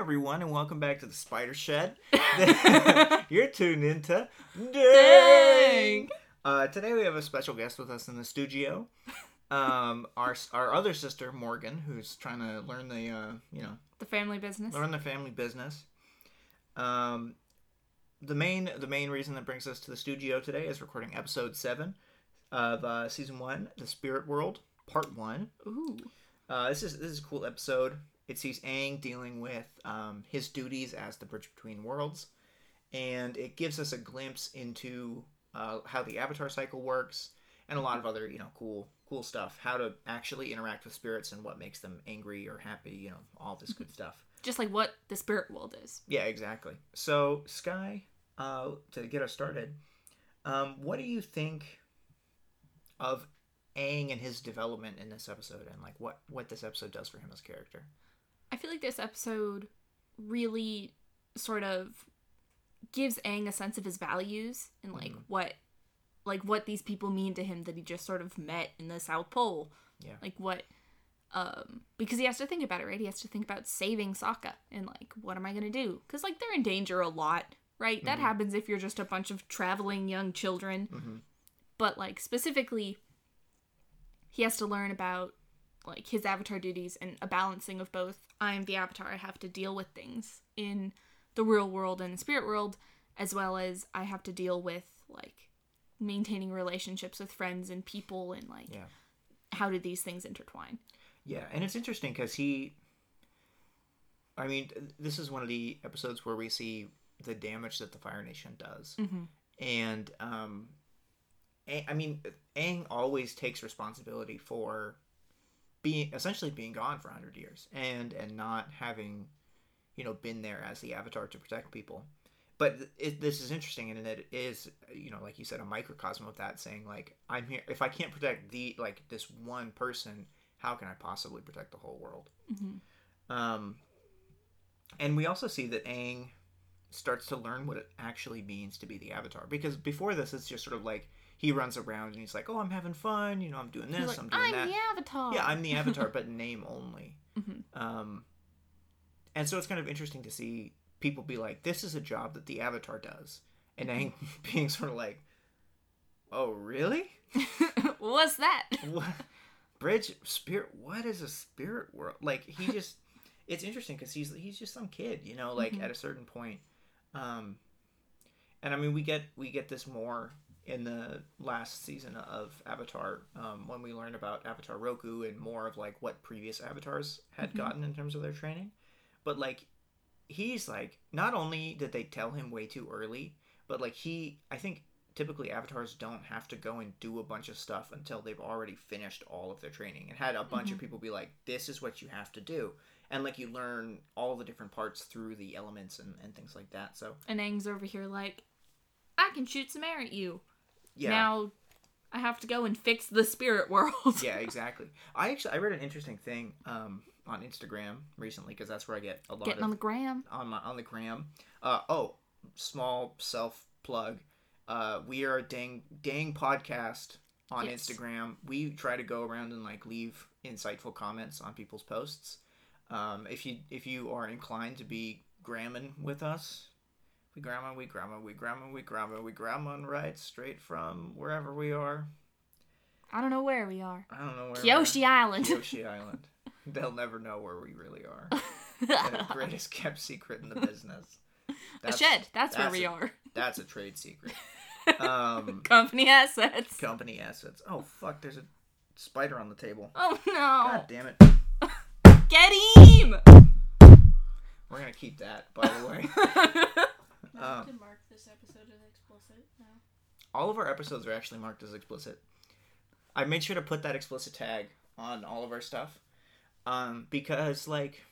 everyone, and welcome back to the Spider Shed. You're tuned into Dang. Uh, today we have a special guest with us in the studio. Um, our our other sister Morgan, who's trying to learn the uh, you know the family business. learn the family business. Um, the main the main reason that brings us to the studio today is recording episode seven of uh, season one, the Spirit World, part one. Ooh. Uh, this is this is a cool episode. It sees Aang dealing with um, his duties as the bridge between worlds, and it gives us a glimpse into uh, how the Avatar cycle works and a lot of other you know cool cool stuff. How to actually interact with spirits and what makes them angry or happy. You know all this good stuff. Just like what the spirit world is. Yeah, exactly. So Sky, uh, to get us started, um, what do you think of Aang and his development in this episode, and like what what this episode does for him as a character? I feel like this episode really sort of gives Aang a sense of his values and like Mhm. what like what these people mean to him that he just sort of met in the South Pole. Yeah. Like what um because he has to think about it, right? He has to think about saving Sokka and like what am I going to do? Cuz like they're in danger a lot, right? That Mhm. happens if you're just a bunch of traveling young children. Mm-hmm. but like specifically he has to learn about like his avatar duties and a balancing of both i am the avatar i have to deal with things in the real world and the spirit world as well as i have to deal with like maintaining relationships with friends and people and like Yeah. how do these things intertwine Yeah, and it's interesting because he. I mean, this is one of the episodes where we see the damage that the Fire Nation does, mm-hmm. and um, A- I mean, Aang always takes responsibility for being essentially being gone for hundred years and and not having, you know, been there as the Avatar to protect people. But it, this is interesting in that it is, you know, like you said, a microcosm of that, saying like, I'm here. If I can't protect the like this one person, how can I possibly protect the whole world? Mm-hmm. Um, and we also see that Aang starts to learn what it actually means to be the Avatar because before this, it's just sort of like he runs around and he's like, "Oh, I'm having fun. You know, I'm doing this. like, I'm doing i'm that." the avatar Yeah, I'm the Avatar, but name only. Mhm. Um, and so it's kind of interesting to see people be like, "This is a job that the Avatar does," and Aang being sort of like, "Oh, really?" what's that what bridge spirit what is a spirit world like he just it's interesting because he's he's just some kid you know like Mhm. at a certain point um and i mean we get we get this more in the last season of avatar um, when we learned about avatar roku and more of like what previous avatars had Mhm. gotten in terms of their training but like he's like not only did they tell him way too early but like he i think typically avatars don't have to go and do a bunch of stuff until they've already finished all of their training and had a bunch of Mhm. people be like this is what you have to do and like you learn all the different parts through the elements and, and things like that so and Aang's over here like i can shoot some air at you yeah Now I have to go and fix the spirit world. yeah exactly i actually i read an interesting thing um on instagram recently because that's where i get a lot Getting of on the gram. on my on the gram. Uh, oh, small self plug. Uh, we are a dang dang podcast on Yes. Instagram. We try to go around and like leave insightful comments on people's posts. Um, if you if you are inclined to be gramming with us, we grandma, we grandma, we grandma, we grandma, we grandma and right straight from wherever we are. I don't know where we are. I don't know where. we. Kyoshi Island. Kyoshi Island. They'll never know where we really are. the greatest kept secret in the business. a shed. That's, where that's we a- are. That's a trade secret. Um, Company assets. company assets. Oh fuck! There's a spider on the table. Oh no! God damn it! Get him! We're gonna keep that, by the way. Now Um, you can mark this episode as explicit now. all of our episodes are actually marked as explicit. I made sure to put that explicit tag on all of our stuff, um, because like,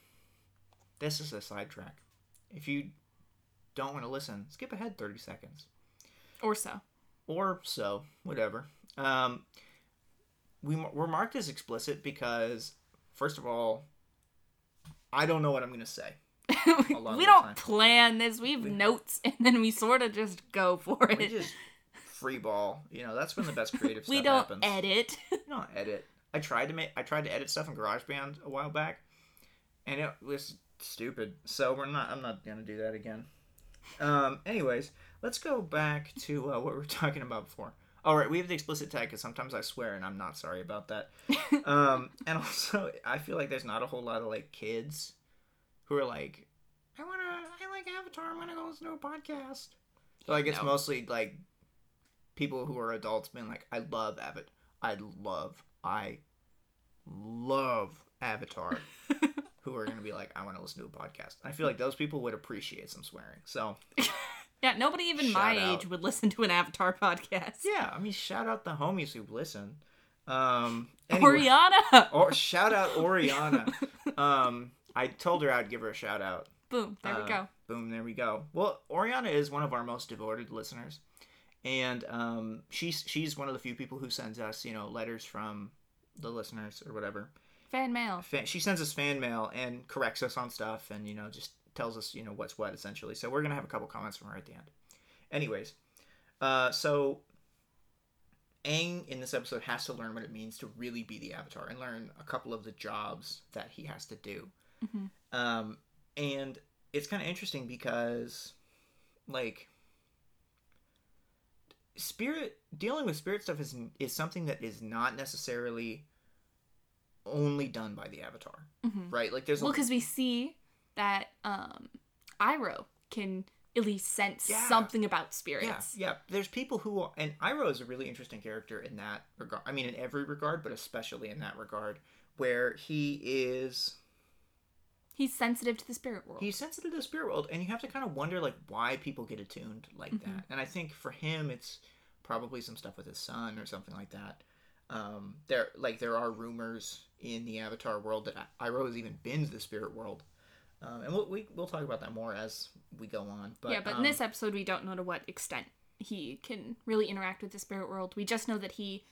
this is a sidetrack. If you don't want to listen, skip ahead thirty seconds. or so. or so, whatever. Um, we we're marked as explicit because, first of all, I don't know what I'm gonna say. we don't plan this. We have We- notes and then we sort of just go for We it. just free ball. You know, that's when the best creative stuff we don't happens. edit. Don't edit. I tried to make I tried to edit stuff in GarageBand a while back, and it was stupid. So we're not. I'm not gonna do that again. Um. Anyways, let's go back to uh, what we were talking about before. All right, we have the explicit tag because sometimes I swear, and I'm not sorry about that. um. And also, I feel like there's not a whole lot of like kids who are like, I wanna, I like Avatar. I'm gonna go listen to a podcast. Like it's No. mostly like people who are adults being like, I love Avatar. I love, I love Avatar. who are going to be like, I want to listen to a podcast. I feel like those people would appreciate some swearing. So, Yeah, nobody even my out. age would listen to an Avatar podcast. yeah, I mean, shout out the homies who listen. Um, anyway- Oriana. Or shout out Oriana. um, I told her I'd give her a shout out. Boom. There Uh, we go. Boom, there we go. Well, Oriana is one of our most devoted listeners, and um, she's she's one of the few people who sends us, you know, letters from the listeners or whatever. Fan mail. Fan, she sends us fan mail and corrects us on stuff, and you know, just tells us, you know, what's what essentially. So we're gonna have a couple comments from her at the end. Anyways, uh, so Aang in this episode has to learn what it means to really be the Avatar and learn a couple of the jobs that he has to do. Mhm. Um, and it's kind of interesting because, like, spirit dealing with spirit stuff is is something that is not necessarily only done by the Avatar, Mhm. right? Like, there's Well, because we see that um, Iroh can at least sense Yeah. something about spirits. yeah. yeah. There's people who and Iroh is a really interesting character in that regard. I mean, in every regard, but especially in that regard, where he is He's sensitive to the spirit world. he's sensitive to the spirit world and you have to kind of wonder like why people get attuned like Mm-hmm. that and i think for him it's probably some stuff with his son or something like that um there like there are rumors in the avatar world that iroh has even been to the spirit world um, and we'll, we, we'll talk about that more as we go on but yeah, but um, in this episode, we don't know to what extent he can really interact with the spirit world. We just know that he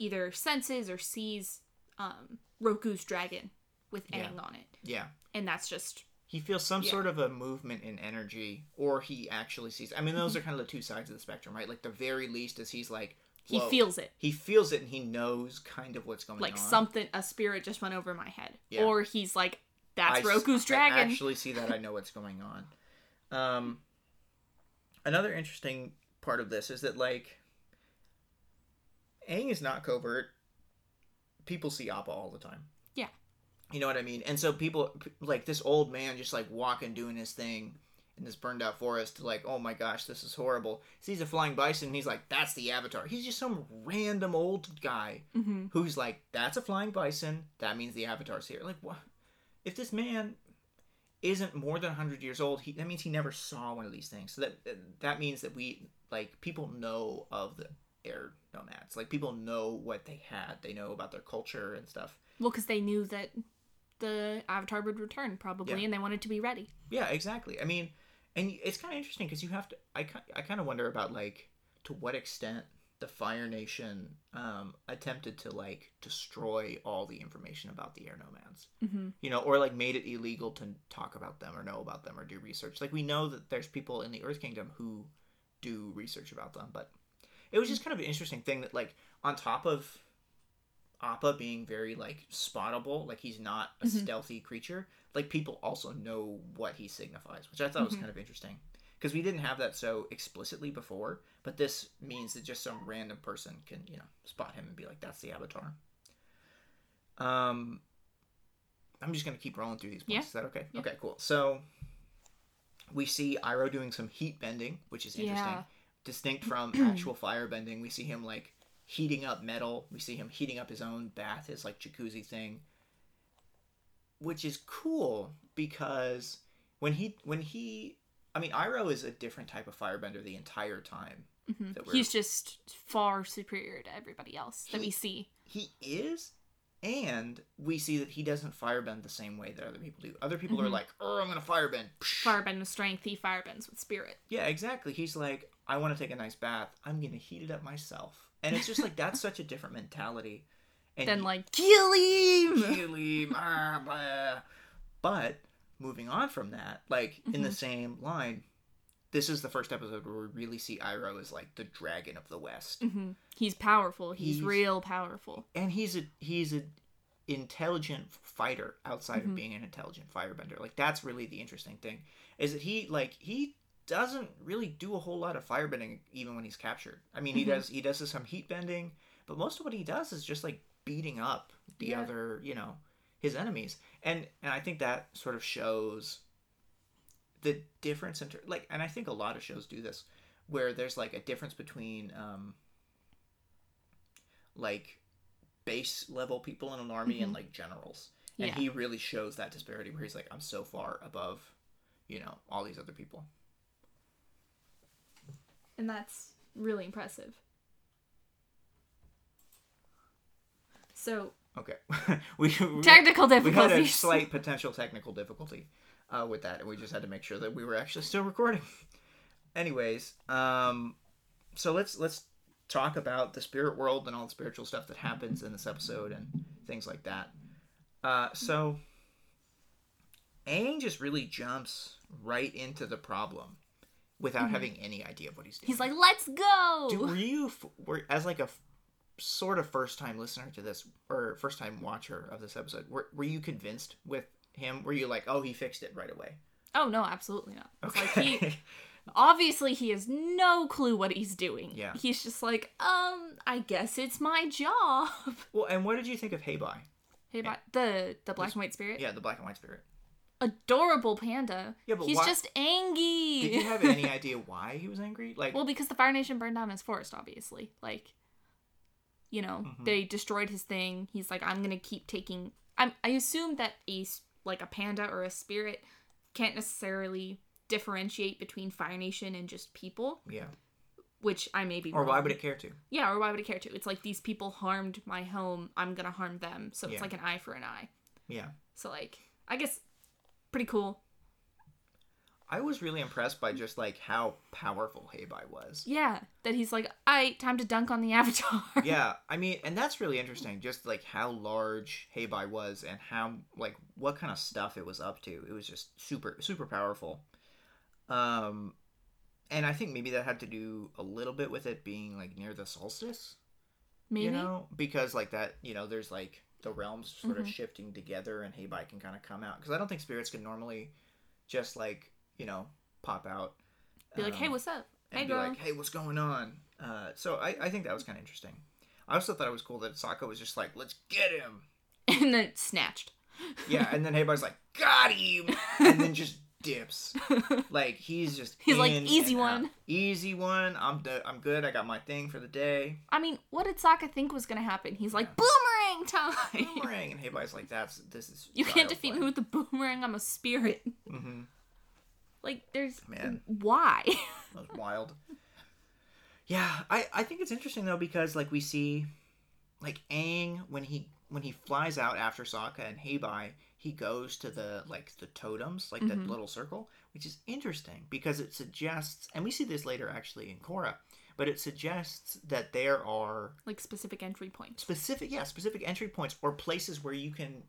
either senses or sees um, Roku's dragon with Yeah. Aang on it, yeah and that's just he feels some Yeah. sort of a movement in energy or he actually sees i mean those are kind of the two sides of the spectrum right like the very least is he's like he feels it. he feels it and he knows kind of what's going Like on like something, a spirit just went over my head, Yeah. or he's like, "That's I Roku's dragon." I actually see that. I know what's going on. Um, another interesting part of this is that like, Aang is not covert. People see Appa all the time. You know what I mean? And so people like this old man just like walking, doing his thing in this burned out forest. Like, oh my gosh, this is horrible. Sees a flying bison. And he's like, that's the Avatar. He's just some random old guy hmm who's like, that's a flying bison. That means the Avatar's here. Like, what? If this man isn't more than 100 years old, he, that means he never saw one of these things. So that that means that we, like, people know of the air nomads. Like, people know what they had. They know about their culture and stuff. Well, because they knew that the Avatar would return probably, Yeah. and they wanted to be ready. Yeah, exactly. I mean, and it's kind of interesting because you have to. I, I kind of wonder about like to what extent the Fire Nation um, attempted to like destroy all the information about the air nomads. Mm-hmm. You know, or like made it illegal to talk about them or know about them or do research. Like we know that there's people in the Earth Kingdom who do research about them, but it was just kind of an interesting thing that like on top of Appa being very like spottable, like he's not a Mhm. stealthy creature. Like people also know what he signifies, which I thought was Mhm. kind of interesting because we didn't have that so explicitly before. But this means that just some random person can you know spot him and be like, "That's the Avatar." Um, I'm just gonna keep rolling through these points. Yeah. Is that okay? Yeah. Okay, cool. So we see Iroh doing some heat bending, which is interesting. Yeah. Distinct from actual fire bending. We see him like heating up metal. We see him heating up his own bath, his like jacuzzi thing. Which is cool because when he when he I mean Iroh is a different type of firebender the entire time. hmm That we're- He's just far superior to everybody else that He- we see. He is and we see that he doesn't firebend the same way that other people do. Other people are Mhm. like, "Oh, I'm going to firebend." Firebend with strength, he firebends with spirit. Yeah, exactly. He's like, I want to take a nice bath. I'm gonna heat it up myself, and it's just like that's such a different mentality. And then like kill him. kill him, ah, blah. But moving on from that, like in the Mhm. same line, this is the first episode where we really see Iroh as like the dragon of the West, hmm He's powerful. He's, He's- real powerful. and he's a he's a intelligent fighter outside Mhm. of being an intelligent firebender. Like that's really the interesting thing is that he like he doesn't really do a whole lot of firebending even when he's captured. I mean, he Mhm. does he does some heat bending, but most of what he does is just like beating up the Yeah. other, you know, his enemies. And and I think that sort of shows the difference in ter- like and I think a lot of shows do this where there's like a difference between um like base level people in an army and Mhm. like generals. And Yeah. he really shows that disparity where he's like, I'm so far above, you know, all these other people. And that's really impressive. So Okay. we, we technical we had a slight potential technical difficulty uh, with that, and we just had to make sure that we were actually still recording. Anyways, um, so let's let's talk about the spirit world and all the spiritual stuff that happens in this episode and things like that. Uh, so, Aang just really jumps right into the problem without Mhm. having any idea of what he's doing. He's like, "Let's go." Do, were you were as like a f- sort of first time listener to this or first time watcher of this episode? Were were you convinced with him? Were you like, oh, he fixed it right away? oh no, absolutely not. It's like Okay. he obviously he has no clue what he's doing. Yeah. He's just like, um, I guess it's my job. well, and what did you think of Heibai? Hey, but the the black and white spirit, Yeah, the black and white spirit. Adorable panda. Yeah, but he's why- just angry. Did you have any idea why he was angry? Like, well, because the Fire Nation burned down his forest, obviously. Like, you know, Mhm. they destroyed his thing. He's like, I'm gonna keep taking. I'm. I assume that a like a panda or a spirit can't necessarily differentiate between Fire Nation and just people, yeah, which I may be. or why would it care to? Yeah, or why would it care to? It's like these people harmed my home. I'm gonna harm them. So it's Yeah. like an eye for an eye. Yeah, So like, I guess, pretty cool. I was really impressed by just like how powerful Heibai was. Yeah, that he's like, I time to dunk on the avatar. yeah, I mean, and that's really interesting. Just like how large Heibai was, and how like what kind of stuff it was up to. It was just super super powerful. Um, and I think maybe that had to do a little bit with it being like near the solstice. Maybe. You know, because like that, you know, there's like the realms sort of Mhm. shifting together, and Heibai can kind of come out because I don't think spirits can normally just like you know pop out. Be like, hey, um, what's up? and Hey, be girl. like, "Hey, what's going on?" Uh, so I, I think that was kind of interesting. I also thought it was cool that Sokka was just like, "Let's get him," and then snatched. yeah, and then Heibai's like, "Got him," and then just dips. Like he's just He's like, "Easy and out. one." easy one. I'm d- I'm good. I got my thing for the day. I mean, what did Sokka think was gonna happen? He's like, boomerang time. Boomerang, and Heibai's like, "That's this is." You can't defeat me with the boomerang. I'm a spirit. hmm Like, there's Man. why? That was wild. Yeah, I I think it's interesting though because like we see, like Aang when he when he flies out after Sokka and Heibai, he goes to the like the totems, like that Mhm. little circle, which is interesting because it suggests, and we see this later actually in Korra, but it suggests that there are like specific entry points. specific, yeah, specific entry points or places where you can,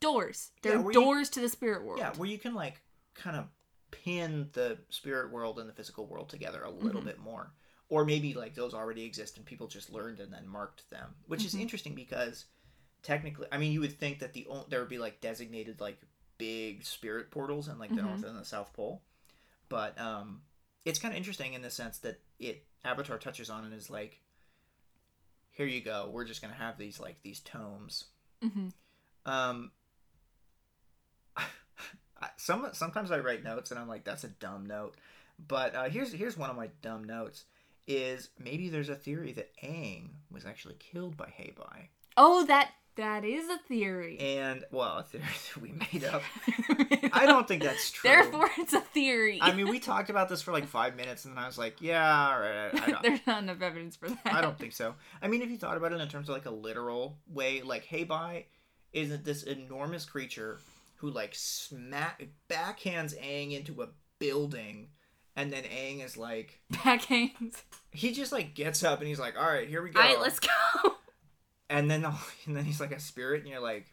Doors. Yeah, There are where you- doors to the spirit world. yeah, where you can like kind of pin the spirit world and the physical world together a little Mhm. bit more. Or maybe like those already exist and people just learned and then marked them, which is Mhm. interesting because technically, I mean, you would think that the there would be like designated like big spirit portals and like the Mhm. north and the south pole, but um, it's kind of interesting in the sense that it Avatar touches on and is like, here you go, we're just gonna have these like these tomes. Hmm um, some sometimes I write notes and I'm like, that's a dumb note. But uh, here's here's one of my dumb notes: is maybe there's a theory that Aang was actually killed by Heibai, Oh, that that is a theory. and well, a theory that we made up. I don't think that's true. Therefore, it's a theory. I mean, we talked about this for like five minutes, and then I was like, yeah, all right, I. There's not enough evidence for that. I don't think so. I mean, if you thought about it in terms of like a literal way, like Heibai isn't this enormous creature who like smack backhands Aang into a building, and then Aang is like, Backhands. he just like gets up and he's like, all right, here we go. All right, let's go. And then and then he's like a spirit, and you're like,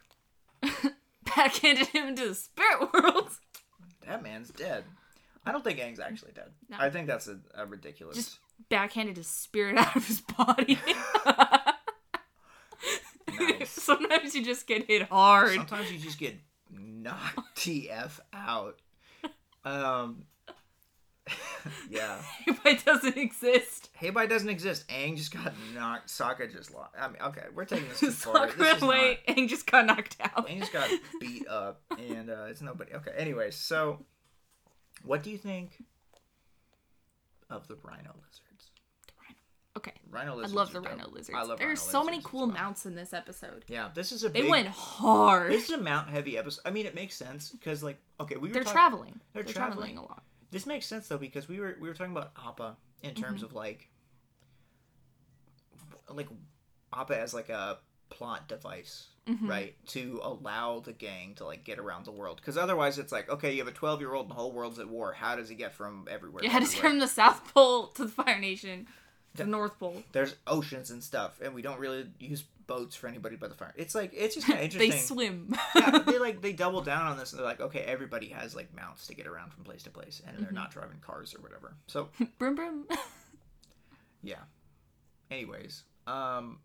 Backhanded him into the spirit world. that man's dead. I don't think Aang's actually dead. No. I think that's a, a ridiculous. Just backhanded his spirit out of his body. Nice. Sometimes you just get hit hard. Sometimes you just get knocked TF out. Um. yeah. it doesn't exist. Heibai doesn't exist. Aang just got knocked. Sokka just lost. I mean, okay, we're taking this too far. Sokka ran away and just got knocked out. not, Aang just got beat up, and uh, it's nobody. Okay, anyways, so what do you think of the rhino lizards? The rhino. Okay. Rhino lizards. I love the dope. rhino lizards. I love There's so many cool well. mounts in this episode. Yeah, this is a They big, went hard. This is a mount heavy episode. I mean, it makes sense because, like, okay, we were They're talking- traveling. they're They're, traveling. traveling. a lot. This makes sense though because we were we were talking about Appa in terms Mm-hmm. of like like Appa as like a plot device, Mhm. right? To allow the gang to like get around the world. Because otherwise, it's like okay, you have a twelve year old and the whole world's at war. How does he get from everywhere? To had to everywhere? from the South Pole to the Fire Nation to the North Pole. There's oceans and stuff, and we don't really use boats for anybody but the fire. It's like it's just kind of interesting. they swim. yeah, they like they double down on this. And they're like, okay, everybody has like mounts to get around from place to place, and Mm-hmm. they're not driving cars or whatever. So broom broom. yeah. Anyways, um,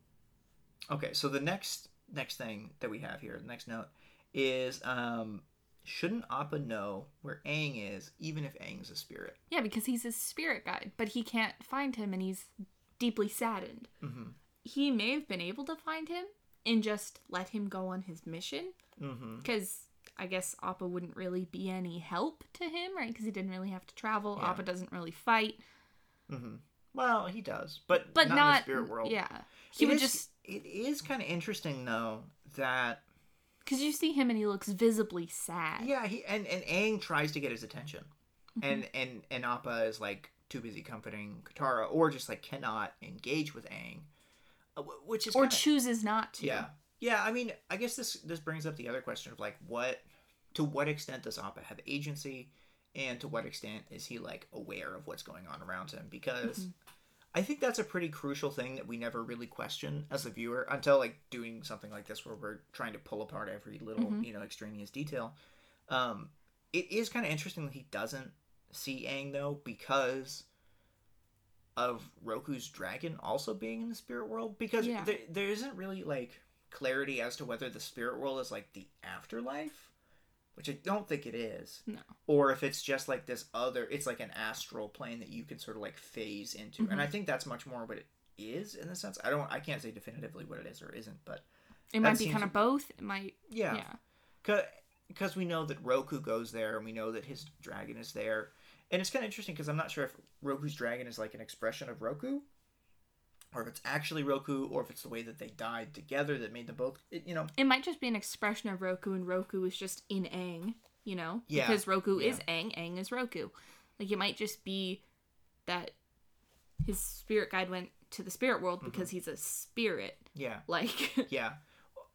okay. So the next next thing that we have here, the next note is um, shouldn't Appa know where Aang is, even if Aang's a spirit? yeah, because he's a spirit guide, but he can't find him, and he's deeply saddened. Mm-hmm. He may have been able to find him and just let him go on his mission, Mm-hmm. because I guess Appa wouldn't really be any help to him, right? Because he didn't really have to travel. Yeah. Appa doesn't really fight, Mm-hmm. Well, he does, but but not, not, in the spirit world. Yeah, he It would is- just It is kind of interesting though that because you see him and he looks visibly sad. Yeah, he and and Aang tries to get his attention, Mm-hmm. and and and Appa is like too busy comforting Katara, or just like cannot engage with Aang, which is or kinda- chooses not to. yeah, yeah. I mean, I guess this this brings up the other question of like what, to what extent does Appa have agency, and to what extent is he like aware of what's going on around him? Because Mm-hmm. I think that's a pretty crucial thing that we never really question as a viewer until like doing something like this where we're trying to pull apart every little Mhm. you know extraneous detail. Um, it is kind of interesting that he doesn't see Aang though because of Roku's dragon also being in the spirit world because Yeah. there, there isn't really like clarity as to whether the spirit world is like the afterlife, which I don't think it is No. or if it's just like this other it's like an astral plane that you can sort of like phase into and i Mm-hmm. think that's much more what it is in the sense i don't i can't say definitively what it is or isn't but It might be kind of both. It might. yeah Yeah. because we know that roku goes there and we know that his dragon is there and it's kind of interesting because i'm not sure if roku's dragon is like an expression of roku or if it's actually roku or if it's the way that they died together that made them both it, you know It might just be an expression of Roku, and Roku is just in Aang. You know. Yeah. Because Roku is. Aang. Aang is Roku. Like it might just be that his spirit guide went to the spirit world because Mm-hmm. he's a spirit. yeah Like. Yeah.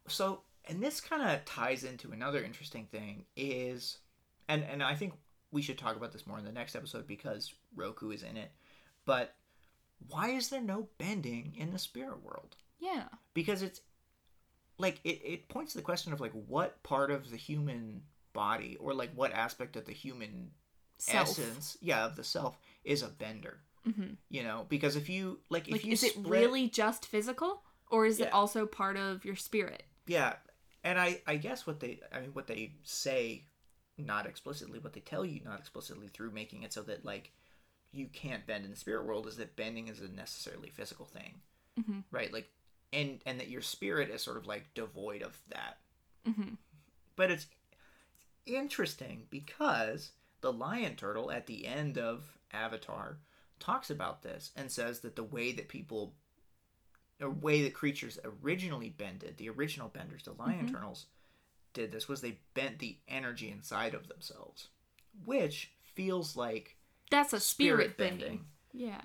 So, and this kind of ties into another interesting thing is, and and I think we should talk about this more in the next episode because Roku is in it. But why is there no bending in the spirit world? yeah. Because it's like it, it points to the question of like what part of the human body or like what aspect of the human Self. essence, yeah, of the self is a bender. hmm You know, because if you like, if you is it really just physical, or is Yeah. it also part of your spirit? Yeah, and I I guess what they I mean what they say, not explicitly, but they tell you not explicitly through making it so that like you can't bend in the spirit world is that bending is a necessarily physical thing, Mhm. right? Like, and and that your spirit is sort of like devoid of that. hmm But it's interesting because the lion turtle at the end of Avatar talks about this and says that the way that people a way that creatures originally bended, the original benders, the lion Mhm. turtles, did this was they bent the energy inside of themselves, which feels like That's a spirit, spirit bending. Yeah.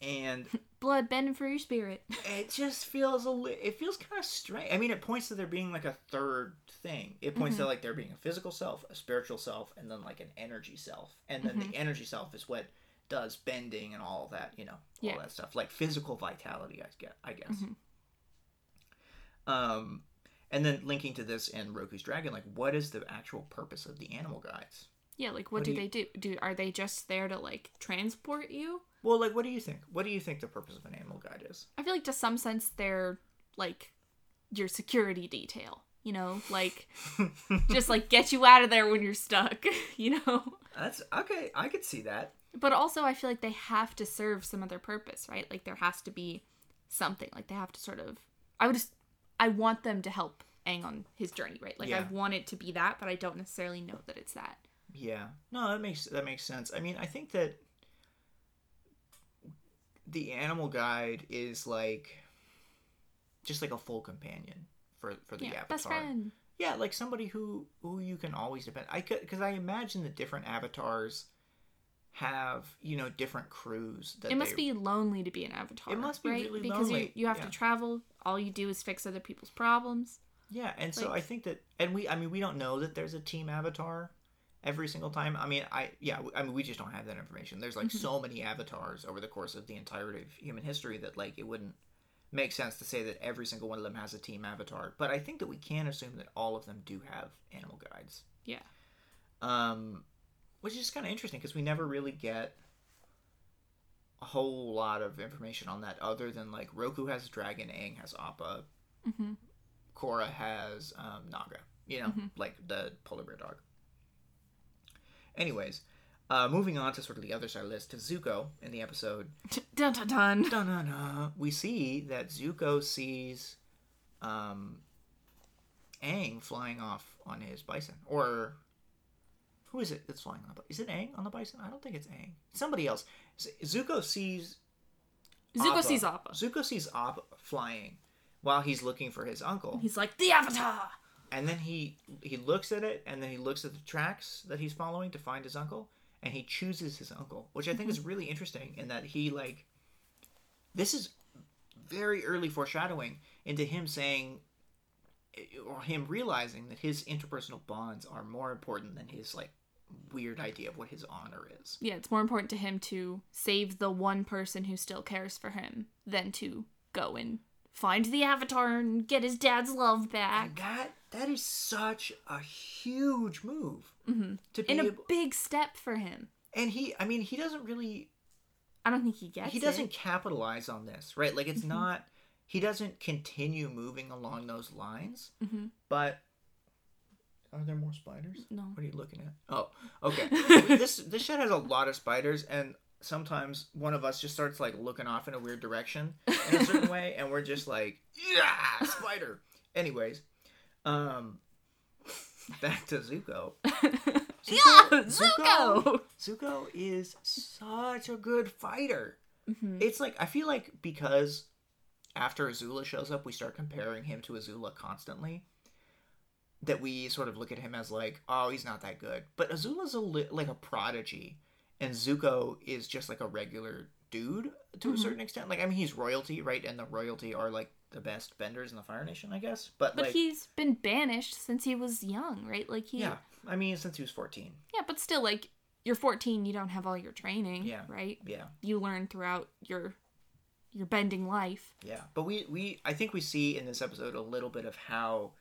And Blood bending for your spirit. it just feels a li- it feels kind of strange. I mean, it points to there being like a third thing. It points to like there being a physical self, a spiritual self, and then like an energy self. And then the energy self is what does bending and all that, you know, all Yeah. that stuff, like physical vitality. I guess. I guess. Mhm. Um, and then linking to this and Roku's dragon, like, what is the actual purpose of the animal guides? Yeah, like what, What do, do they do? Do are they just there to like transport you? Well, like, what do you think? What do you think the purpose of an animal guide is? I feel like to some sense they're like your security detail. You know, like just like get you out of there when you're stuck. You know. That's okay. I could see that. But also, I feel like they have to serve some other purpose, right? Like there has to be something. Like they have to sort of. I would just. I want them to help Aang on his journey, right? Like I want it to be that, but I don't necessarily know that it's that. Yeah. No, that makes that makes sense. I mean, I think that the animal guide is like just like a full companion for for the yeah, avatar. best friend. Yeah, like somebody who who you can always depend. I could because I imagine the different avatars have you know different crews. That It must they- be lonely to be an avatar. It must be right? really because lonely, you you have yeah. to travel. All you do is fix other people's problems. Yeah, and so I think that, and we, I mean, we don't know that there's a team avatar every single time. I mean, I, yeah, I mean, we just don't have that information. There's like Mhm. so many avatars over the course of the entirety of human history that like it wouldn't make sense to say that every single one of them has a team avatar. But I think that we can assume that all of them do have animal guides. Yeah. Um, which is kind of interesting because we never really get a whole lot of information on that other than like Roku has Dragon, Aang has Appa, hmm Korra has um, Naga, you know, Mhm. like the polar bear dog. Anyways, uh, moving on to sort of the other side of the list to Zuko in the episode. Dun dun dun. Dun, dun, dun, we see that Zuko sees um, Aang flying off on his bison. Or who is it that's flying on the bison? Is it Aang on the bison? I don't think it's Aang. Somebody else. Zuko sees Zuko Appa. sees Appa. Zuko sees Appa flying while he's looking for his uncle. He's like the Avatar. and then he he looks at it and then he looks at the tracks that he's following to find his uncle and he chooses his uncle which i think is mm-hmm. really interesting in that he like this is very early foreshadowing into him saying or him realizing that his interpersonal bonds are more important than his like weird idea of what his honor is Yeah, it's more important to him to save the one person who still cares for him than to go and find the Avatar and get his dad's love and back. that that is such a huge move hmm to be And a able big step for him. and he i mean he doesn't really I don't think he gets it. he doesn't capitalize on this, right? Like it's Mhm. not he doesn't continue moving along those lines. Mhm. But are there more spiders? No. What are you looking at? Oh, okay. this this shed has a lot of spiders, and sometimes one of us just starts like looking off in a weird direction in a certain way, and we're just like, yeah, spider. Anyways, um, back to Zuko. yeah, Zuko. Zuko is such a good fighter. Mhm. It's like I feel like because after Azula shows up, we start comparing him to Azula constantly. That we sort of look at him as like, oh, he's not that good. But Azula's a li- like a prodigy, and Zuko is just like a regular dude to Mhm. a certain extent. Like I mean, he's royalty, right? And the royalty are like the best benders in the Fire Nation, I guess. But, But like, he's been banished since he was young, right? Like he yeah, I mean, since he was fourteen, Yeah, but still like you're 14, you don't have all your training, Yeah. right? yeah. You learn throughout your your bending life. Yeah, but we we I think we see in this episode a little bit of how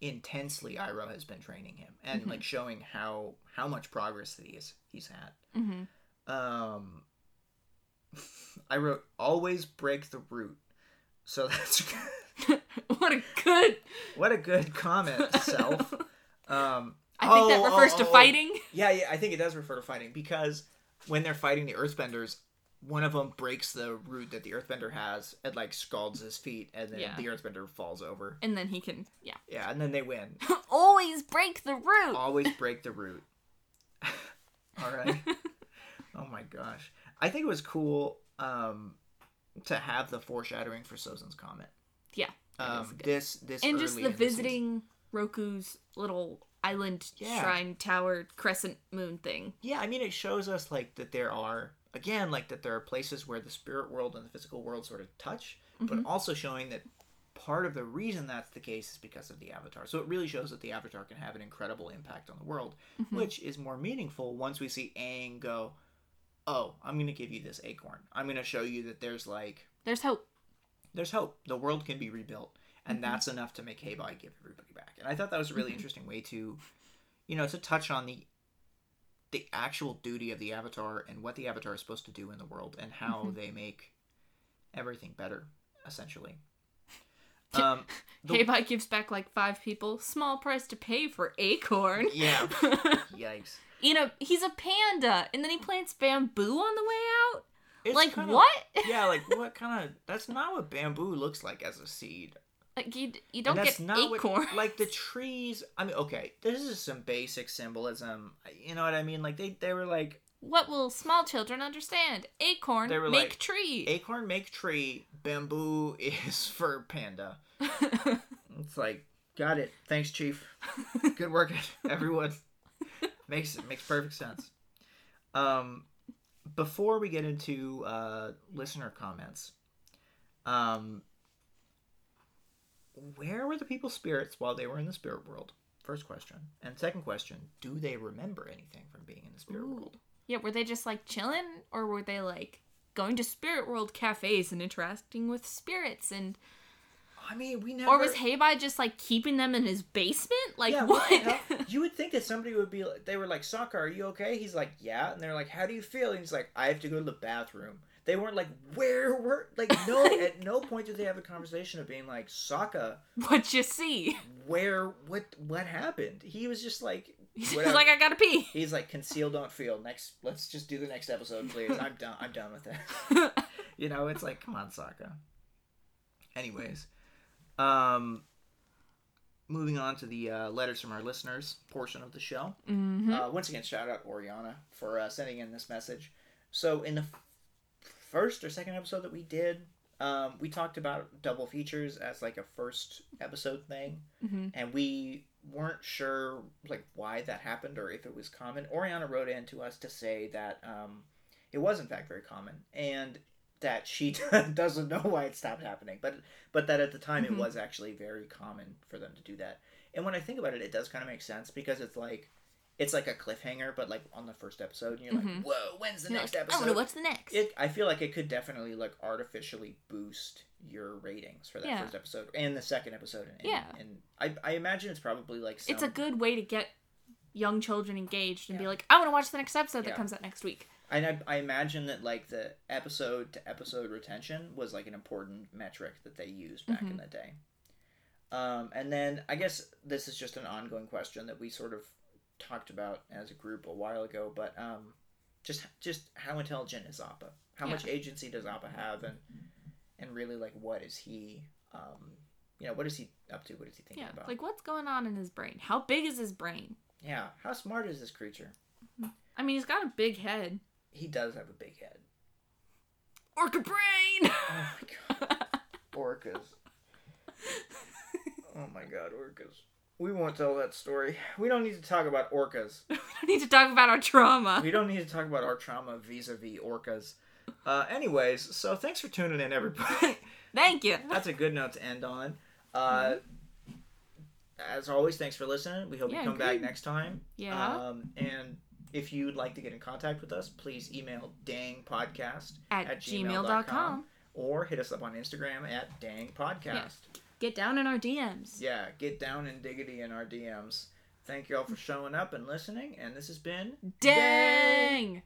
intensely Iroh has been training him and Mhm. like showing how how much progress that he's he's had. Mhm. Um I wrote always break the root. So that's what a good what a good comment, self. Um I think that oh, refers oh, to oh, fighting. Yeah, yeah, I think it does refer to fighting because when they're fighting the Earthbenders, one of them breaks the root that the Earthbender has and like scalds his feet, and then Yeah. the Earthbender falls over. And then he can yeah. Yeah, and then they win. Always break the root. Always break the root. All right. oh my gosh, I think it was cool um, to have the foreshadowing for Sozin's comet. Yeah. Um, this this and just the visiting Roku's little island Yeah. shrine tower crescent moon thing. Yeah, I mean, it shows us like that there are again like that there are places where the spirit world and the physical world sort of touch, but Mhm. also showing that part of the reason that's the case is because of the avatar. So it really shows that the avatar can have an incredible impact on the world, Mhm. which is more meaningful once we see Aang go, "Oh, I'm going to give you this acorn. I'm going to show you that there's like There's hope. there's hope. The world can be rebuilt, and Mhm. that's enough to make Heibai give everybody back. And I thought that was a really Mhm. interesting way to, you know, to touch on the the actual duty of the Avatar and what the Avatar is supposed to do in the world and how Mhm. they make everything better, essentially. Um, the- gives back like five people. Small price to pay for acorn. yeah. Yikes. you know, he's a panda, and then he plants bamboo on the way out. It's like kinda- what? yeah, like what kind of? That's not what bamboo looks like as a seed. Like you, you don't get not acorn. What, like the trees. I mean, okay, this is some basic symbolism. You know what I mean? Like they, they were like what will small children understand? Acorn They were make like, tree. acorn make tree, bamboo is for panda. It's like got it. Thanks, chief. Good work, everyone. makes makes perfect sense. Um, before we get into uh, listener comments, um, where were the people's spirits while they were in the spirit world? First question, and second question: Do they remember anything from being in the spirit Ooh. world? yeah, were they just like chilling, or were they like going to spirit world cafes and interacting with spirits and I mean, we never. or was Heibai just like keeping them in his basement? Like Yeah, what? hell? you would think that somebody would be like, they were like, Sokka, are you okay? He's like, yeah. And they're like, how do you feel? And he's like, I have to go to the bathroom. They weren't like, where were, like, no, at no point did they have a conversation of being like, Sokka, what you see? where, what, what happened? He was just like, He's Whatever. like, I gotta pee. he's like, conceal, don't feel. Next, let's just do the next episode, please. I'm done. I'm done with that. You know, it's like, come on, Sokka. Anyways, um, moving on to the uh, letters from our listeners portion of the show. hmm Uh, once again, shout out Oriana for uh, sending in this message. So, in the first or second episode that we did, um, we talked about double features as like a first episode thing, hmm and we weren't sure like why that happened or if it was common. Oriana wrote in to us to say that um, it was in fact very common, and that she doesn't know why it stopped happening, but but that at the time Mhm. it was actually very common for them to do that. And when I think about it, it does kind of make sense because it's like it's like a cliffhanger, but like on the first episode, and you're Mhm. like, "Whoa, when's the You're next like, I episode?" wonder what's the next. it, I feel like it could definitely like artificially boost your ratings for that Yeah. first episode and the second episode. And, Yeah. and I, I imagine it's probably like some, it's a good way to get young children engaged and be like, I want to watch the next episode that Yeah. comes out next week. And I, I imagine that like the episode to episode retention was like an important metric that they used back in Mhm. the day. Um, and then I guess this is just an ongoing question that we sort of talked about as a group a while ago, but um, just just how intelligent is Appa? How much agency does Appa have, and and really like what is he? Um, you know, what is he up to? What is he thinking Yeah. about? Like, what's going on in his brain? How big is his brain? yeah, how smart is this creature? I mean, he's got a big head. He does have a big head. Orca brain! Oh my god. Orcas. Oh my god, orcas. We won't tell that story. We don't need to talk about orcas. we don't need to talk about our trauma. We don't need to talk about our trauma vis-a-vis orcas. Uh, anyways, so thanks for tuning in, everybody. Thank you. That's a good note to end on. Uh, as always, thanks for listening. We hope Yeah, you come back next time. Yeah. Um, and if you'd like to get in contact with us, please email dangpodcast at, at gmail.com. gmail.com. or hit us up on Instagram at dangpodcast. Get down in our DMs. Yeah, get down and diggity in our DMs. Thank you all for showing up and listening. And this has been Dang!